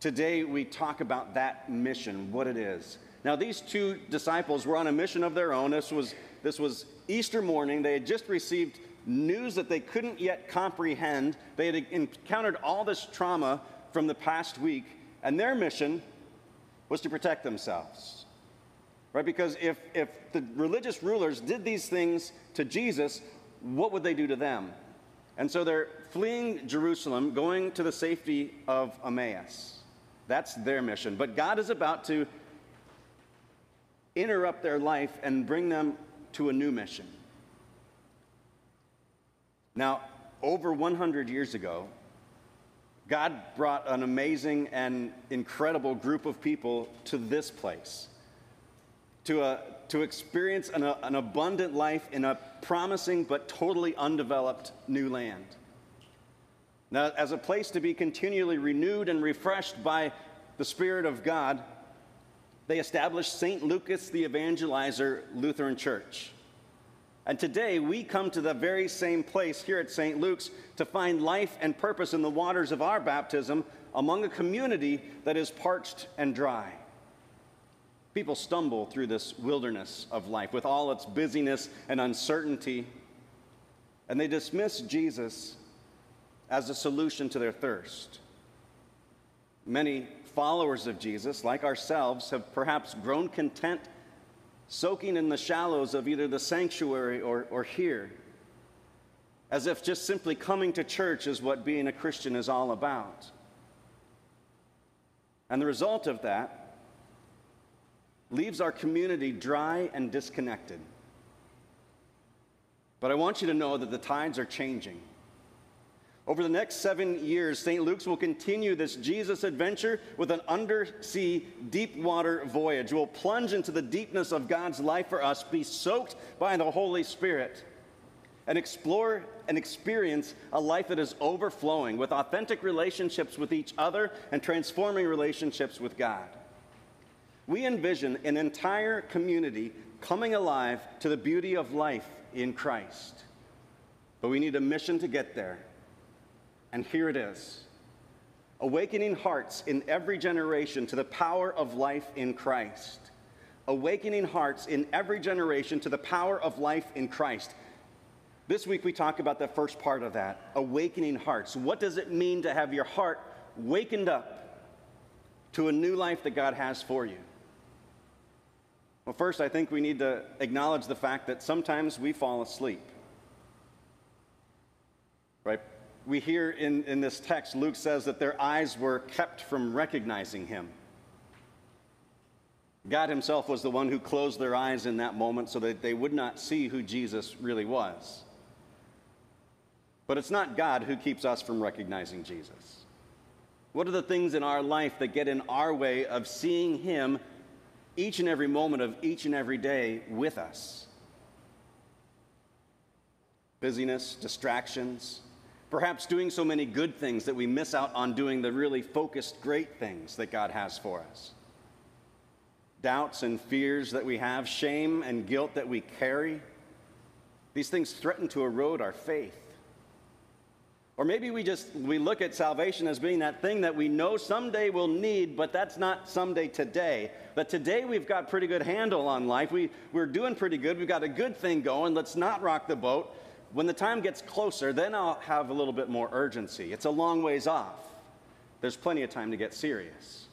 Today, we talk about that mission, what it is. Now, these two disciples were on a mission of their own. This was, this was Easter morning. They had just received news that they couldn't yet comprehend. They had encountered all this trauma from the past week, and their mission was to protect themselves. Right? Because if, if the religious rulers did these things to Jesus, what would they do to them? And so they're fleeing Jerusalem, going to the safety of Emmaus. That's their mission. But God is about to interrupt their life and bring them to a new mission. Now, over 100 years ago, God brought an amazing and incredible group of people to this place to, a, to experience an, a, an abundant life in a promising but totally undeveloped new land. Now, as a place to be continually renewed and refreshed by the Spirit of God, they established St. Lucas the Evangelizer Lutheran Church. And today we come to the very same place here at St. Luke's to find life and purpose in the waters of our baptism among a community that is parched and dry. People stumble through this wilderness of life with all its busyness and uncertainty, and they dismiss Jesus as a solution to their thirst. Many followers of Jesus, like ourselves, have perhaps grown content soaking in the shallows of either the sanctuary or, or here, as if just simply coming to church is what being a Christian is all about. And the result of that leaves our community dry and disconnected. But I want you to know that the tides are changing. Over the next seven years, St. Luke's will continue this Jesus adventure with an undersea deep water voyage. We'll plunge into the deepness of God's life for us, be soaked by the Holy Spirit, and explore and experience a life that is overflowing with authentic relationships with each other and transforming relationships with God we envision an entire community coming alive to the beauty of life in Christ. But we need a mission to get there. And here it is awakening hearts in every generation to the power of life in Christ. Awakening hearts in every generation to the power of life in Christ. This week we talk about the first part of that awakening hearts. What does it mean to have your heart wakened up to a new life that God has for you? Well, first, I think we need to acknowledge the fact that sometimes we fall asleep. Right? We hear in, in this text, Luke says that their eyes were kept from recognizing him. God Himself was the one who closed their eyes in that moment so that they would not see who Jesus really was. But it's not God who keeps us from recognizing Jesus. What are the things in our life that get in our way of seeing Him each and every moment of each and every day with us. Busyness, distractions, perhaps doing so many good things that we miss out on doing the really focused, great things that God has for us. Doubts and fears that we have, shame and guilt that we carry, these things threaten to erode our faith. Or maybe we just we look at salvation as being that thing that we know someday we'll need, but that's not someday today. But today we've got pretty good handle on life. We, we're doing pretty good. We've got a good thing going. Let's not rock the boat. When the time gets closer, then I'll have a little bit more urgency. It's a long ways off. There's plenty of time to get serious.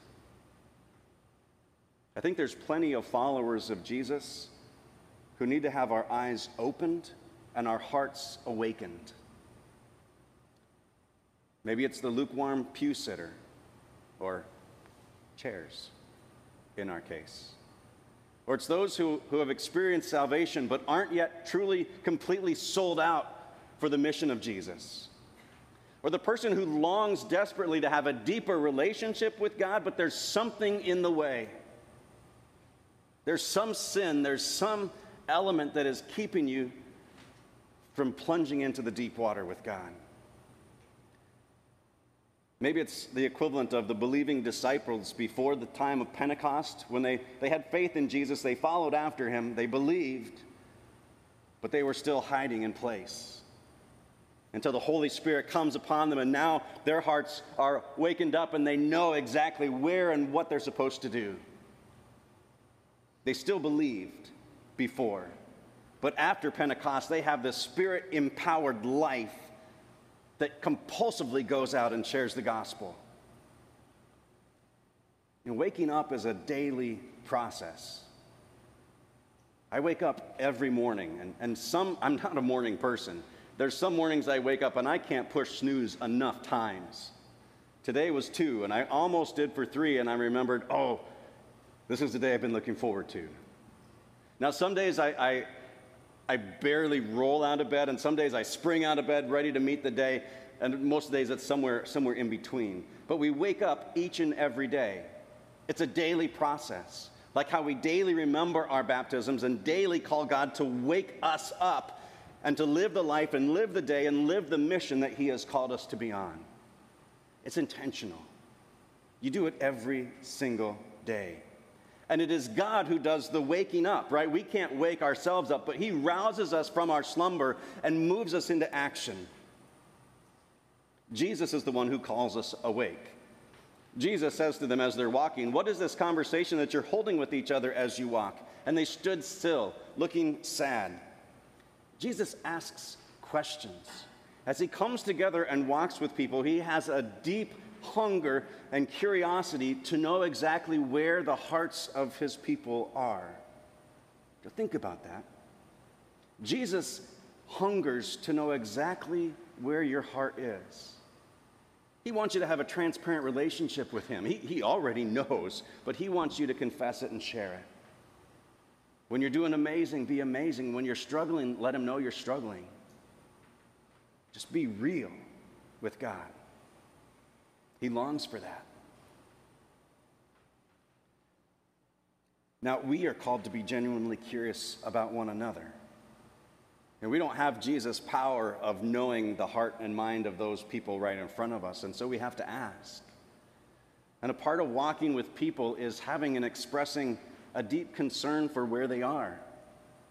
I think there's plenty of followers of Jesus who need to have our eyes opened and our hearts awakened. Maybe it's the lukewarm pew sitter or chairs in our case. Or it's those who, who have experienced salvation but aren't yet truly, completely sold out for the mission of Jesus. Or the person who longs desperately to have a deeper relationship with God, but there's something in the way. There's some sin, there's some element that is keeping you from plunging into the deep water with God. Maybe it's the equivalent of the believing disciples before the time of Pentecost. When they, they had faith in Jesus, they followed after him, they believed, but they were still hiding in place. until the Holy Spirit comes upon them, and now their hearts are wakened up and they know exactly where and what they're supposed to do. They still believed before, but after Pentecost, they have this spirit empowered life that compulsively goes out and shares the gospel. And waking up is a daily process. I wake up every morning, and, and some, I'm not a morning person. There's some mornings I wake up and I can't push snooze enough times. Today was two, and I almost did for three, and I remembered, oh, this is the day I've been looking forward to. Now, some days I, I, I barely roll out of bed, and some days I spring out of bed ready to meet the day, and most days it's somewhere, somewhere in between. But we wake up each and every day. It's a daily process, like how we daily remember our baptisms and daily call God to wake us up and to live the life and live the day and live the mission that He has called us to be on. It's intentional. You do it every single day. And it is God who does the waking up, right? We can't wake ourselves up, but He rouses us from our slumber and moves us into action. Jesus is the one who calls us awake. Jesus says to them as they're walking, What is this conversation that you're holding with each other as you walk? And they stood still, looking sad. Jesus asks questions. As he comes together and walks with people, he has a deep hunger and curiosity to know exactly where the hearts of his people are. To think about that. Jesus hungers to know exactly where your heart is. He wants you to have a transparent relationship with him. He, he already knows, but he wants you to confess it and share it. When you're doing amazing, be amazing. When you're struggling, let him know you're struggling. Just be real with God. He longs for that. Now, we are called to be genuinely curious about one another. And we don't have Jesus' power of knowing the heart and mind of those people right in front of us, and so we have to ask. And a part of walking with people is having and expressing a deep concern for where they are,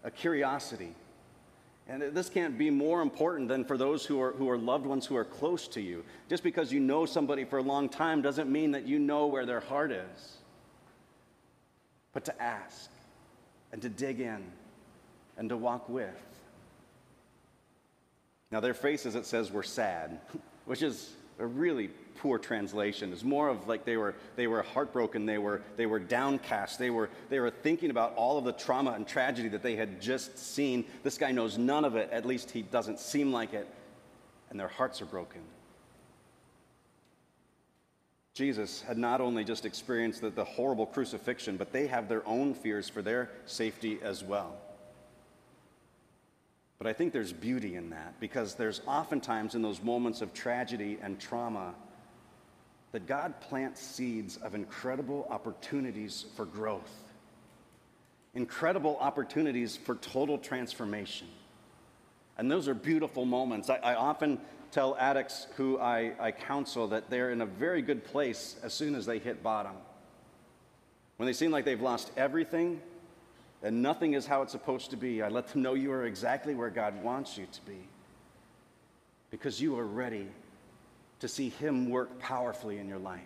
a curiosity. And this can't be more important than for those who are, who are loved ones who are close to you. Just because you know somebody for a long time doesn't mean that you know where their heart is. But to ask and to dig in and to walk with. Now, their faces, it says, were sad, which is a really poor translation. It's more of like they were, they were heartbroken, they were, they were downcast, they were, they were thinking about all of the trauma and tragedy that they had just seen. This guy knows none of it, at least he doesn't seem like it, and their hearts are broken. Jesus had not only just experienced the, the horrible crucifixion, but they have their own fears for their safety as well. But I think there's beauty in that because there's oftentimes in those moments of tragedy and trauma that God plants seeds of incredible opportunities for growth, incredible opportunities for total transformation. And those are beautiful moments. I, I often tell addicts who I, I counsel that they're in a very good place as soon as they hit bottom. When they seem like they've lost everything and nothing is how it's supposed to be, I let them know you are exactly where God wants you to be because you are ready to see Him work powerfully in your life.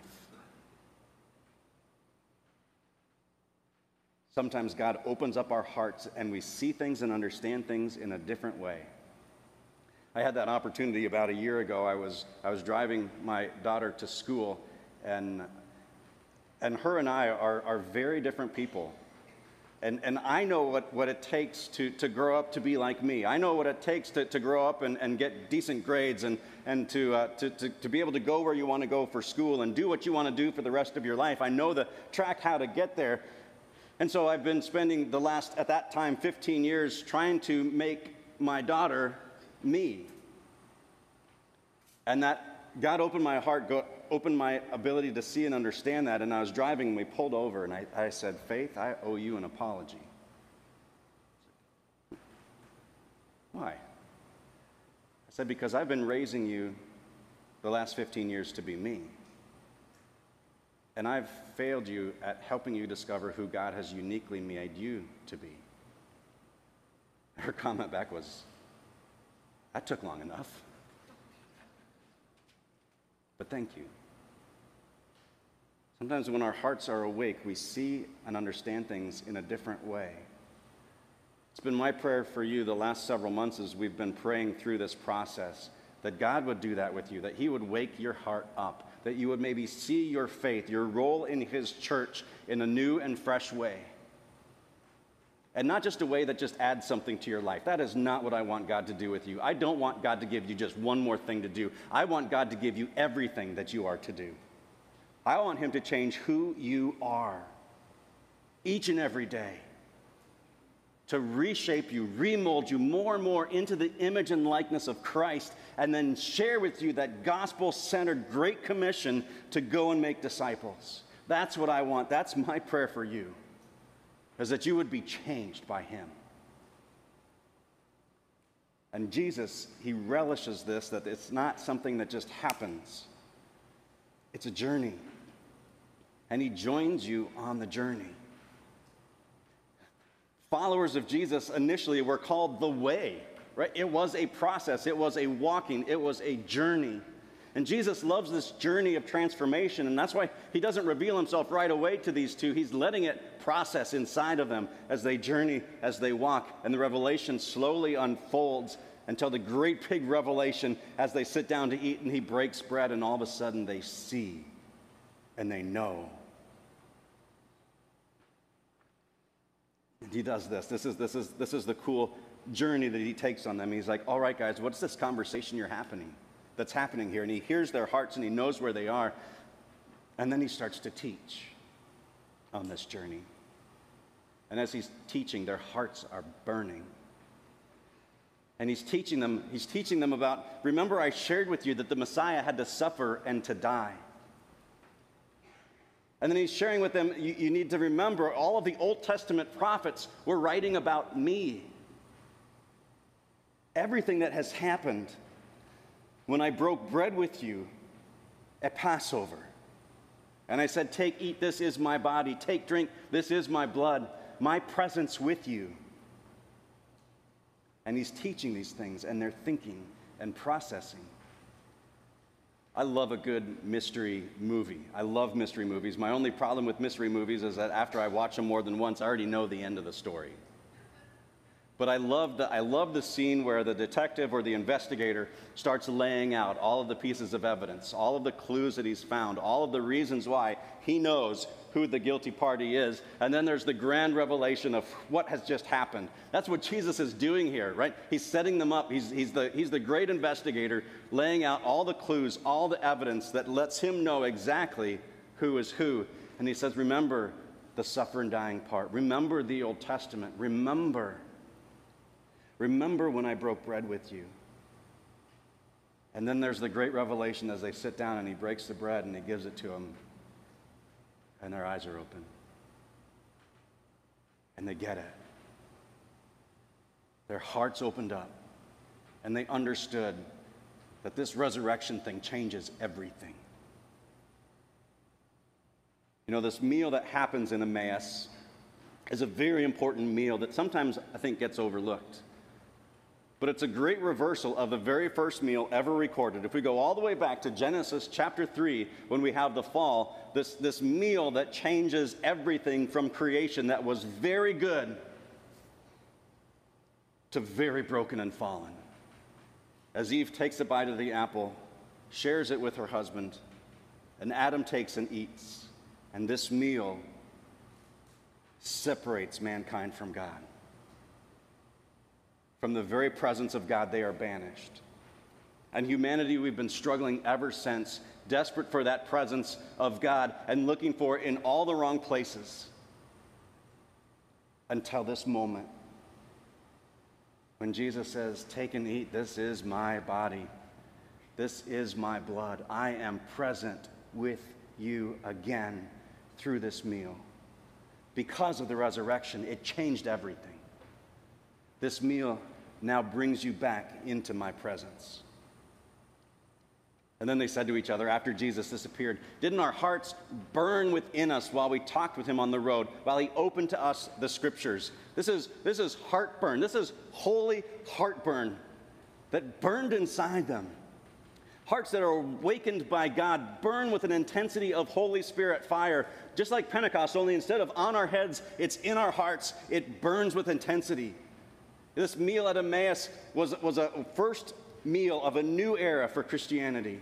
Sometimes God opens up our hearts and we see things and understand things in a different way. I had that opportunity about a year ago. I was, I was driving my daughter to school, and, and her and I are, are very different people. And, and I know what, what it takes to, to grow up to be like me. I know what it takes to, to grow up and, and get decent grades and, and to, uh, to, to, to be able to go where you want to go for school and do what you want to do for the rest of your life. I know the track how to get there. And so I've been spending the last, at that time, 15 years trying to make my daughter me. And that God opened my heart, go, opened my ability to see and understand that. And I was driving and we pulled over and I, I said, Faith, I owe you an apology. Why? I said, Because I've been raising you the last 15 years to be me. And I've failed you at helping you discover who God has uniquely made you to be. Her comment back was, That took long enough. But thank you. Sometimes when our hearts are awake, we see and understand things in a different way. It's been my prayer for you the last several months as we've been praying through this process that God would do that with you, that He would wake your heart up, that you would maybe see your faith, your role in His church in a new and fresh way. And not just a way that just adds something to your life. That is not what I want God to do with you. I don't want God to give you just one more thing to do. I want God to give you everything that you are to do. I want Him to change who you are each and every day to reshape you, remold you more and more into the image and likeness of Christ, and then share with you that gospel centered Great Commission to go and make disciples. That's what I want. That's my prayer for you, is that you would be changed by Him. And Jesus, He relishes this, that it's not something that just happens, it's a journey. And He joins you on the journey followers of Jesus initially were called the way, right? It was a process, it was a walking, it was a journey. And Jesus loves this journey of transformation, and that's why he doesn't reveal himself right away to these two. He's letting it process inside of them as they journey, as they walk, and the revelation slowly unfolds until the great big revelation as they sit down to eat and he breaks bread, and all of a sudden they see and they know And he does this. This is, this, is, this is the cool journey that he takes on them. He's like, all right, guys, what's this conversation you're happening that's happening here? And he hears their hearts and he knows where they are. And then he starts to teach on this journey. And as he's teaching, their hearts are burning. And he's teaching them, he's teaching them about, remember I shared with you that the Messiah had to suffer and to die. And then he's sharing with them, you, you, need to remember all of the Old Testament prophets were writing about me. Everything that has happened when I broke bread with you at Passover. And I said, Take, eat, this is my body. Take, drink, this is my blood, my presence with you. And he's teaching these things, and they're thinking and processing. I love a good mystery movie. I love mystery movies. My only problem with mystery movies is that after I watch them more than once, I already know the end of the story. But I love, the, I love the scene where the detective or the investigator starts laying out all of the pieces of evidence, all of the clues that he's found, all of the reasons why he knows who the guilty party is. And then there's the grand revelation of what has just happened. That's what Jesus is doing here, right? He's setting them up. He's, he's, the, he's the great investigator laying out all the clues, all the evidence that lets him know exactly who is who. And he says, Remember the suffer and dying part. Remember the Old Testament. Remember. Remember when I broke bread with you. And then there's the great revelation as they sit down and he breaks the bread and he gives it to them and their eyes are open. And they get it. Their hearts opened up, and they understood that this resurrection thing changes everything. You know, this meal that happens in Emmaus is a very important meal that sometimes I think gets overlooked. But it's a great reversal of the very first meal ever recorded. If we go all the way back to Genesis chapter 3, when we have the fall, this, this meal that changes everything from creation that was very good to very broken and fallen. As Eve takes a bite of the apple, shares it with her husband, and Adam takes and eats, and this meal separates mankind from God. From the very presence of God, they are banished. And humanity, we've been struggling ever since, desperate for that presence of God and looking for it in all the wrong places until this moment when Jesus says, Take and eat, this is my body, this is my blood. I am present with you again through this meal. Because of the resurrection, it changed everything. This meal now brings you back into my presence. And then they said to each other after Jesus disappeared, Didn't our hearts burn within us while we talked with him on the road, while he opened to us the scriptures? This is, this is heartburn. This is holy heartburn that burned inside them. Hearts that are awakened by God burn with an intensity of Holy Spirit fire, just like Pentecost, only instead of on our heads, it's in our hearts. It burns with intensity. This meal at Emmaus was, was a first meal of a new era for Christianity.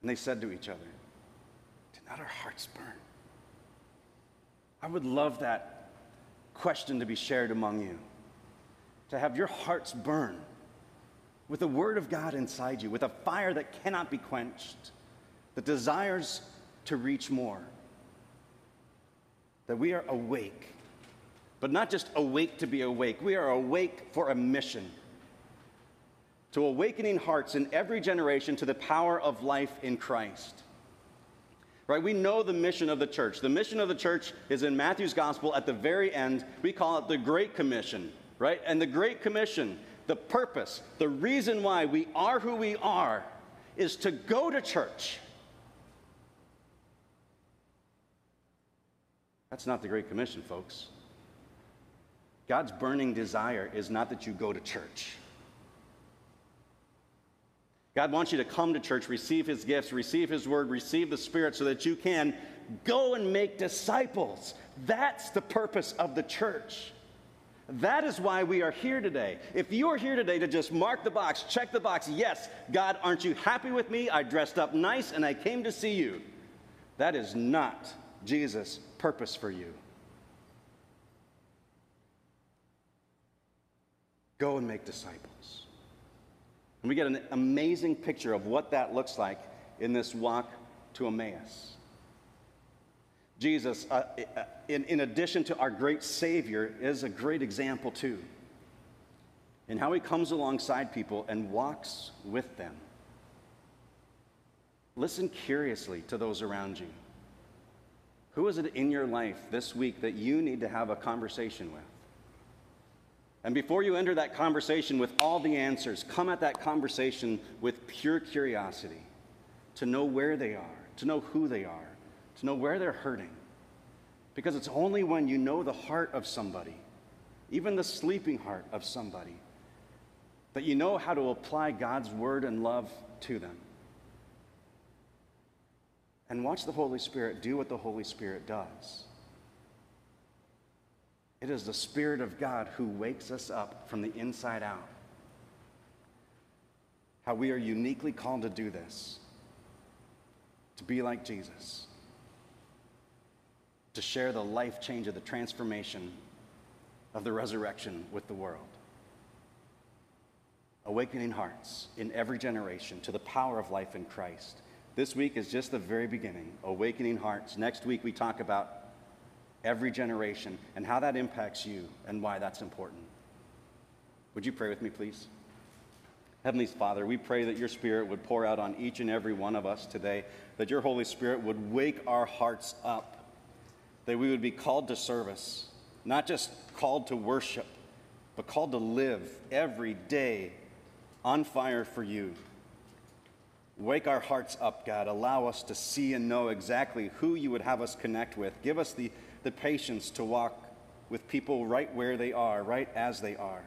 And they said to each other, Did not our hearts burn? I would love that question to be shared among you. To have your hearts burn with the Word of God inside you, with a fire that cannot be quenched, that desires to reach more. That we are awake, but not just awake to be awake, we are awake for a mission. To awakening hearts in every generation to the power of life in Christ. Right? We know the mission of the church. The mission of the church is in Matthew's gospel at the very end. We call it the Great Commission, right? And the Great Commission the purpose, the reason why we are who we are is to go to church. That's not the Great Commission, folks. God's burning desire is not that you go to church. God wants you to come to church, receive his gifts, receive his word, receive the Spirit so that you can go and make disciples. That's the purpose of the church. That is why we are here today. If you are here today to just mark the box, check the box, yes, God, aren't you happy with me? I dressed up nice and I came to see you. That is not Jesus' purpose for you. Go and make disciples. And we get an amazing picture of what that looks like in this walk to Emmaus. Jesus, uh, uh, in, in addition to our great Savior, is a great example too in how he comes alongside people and walks with them. Listen curiously to those around you. Who is it in your life this week that you need to have a conversation with? And before you enter that conversation with all the answers, come at that conversation with pure curiosity to know where they are, to know who they are, to know where they're hurting. Because it's only when you know the heart of somebody, even the sleeping heart of somebody, that you know how to apply God's word and love to them. And watch the Holy Spirit do what the Holy Spirit does. It is the Spirit of God who wakes us up from the inside out. How we are uniquely called to do this to be like Jesus to share the life change of the transformation of the resurrection with the world. Awakening hearts in every generation to the power of life in Christ. This week is just the very beginning, awakening hearts. Next week, we talk about every generation and how that impacts you and why that's important. Would you pray with me, please? Heavenly Father, we pray that your Spirit would pour out on each and every one of us today, that your Holy Spirit would wake our hearts up that we would be called to service, not just called to worship, but called to live every day on fire for you. Wake our hearts up, God. Allow us to see and know exactly who you would have us connect with. Give us the, the patience to walk with people right where they are, right as they are.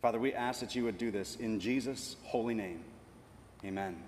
Father, we ask that you would do this in Jesus' holy name. Amen.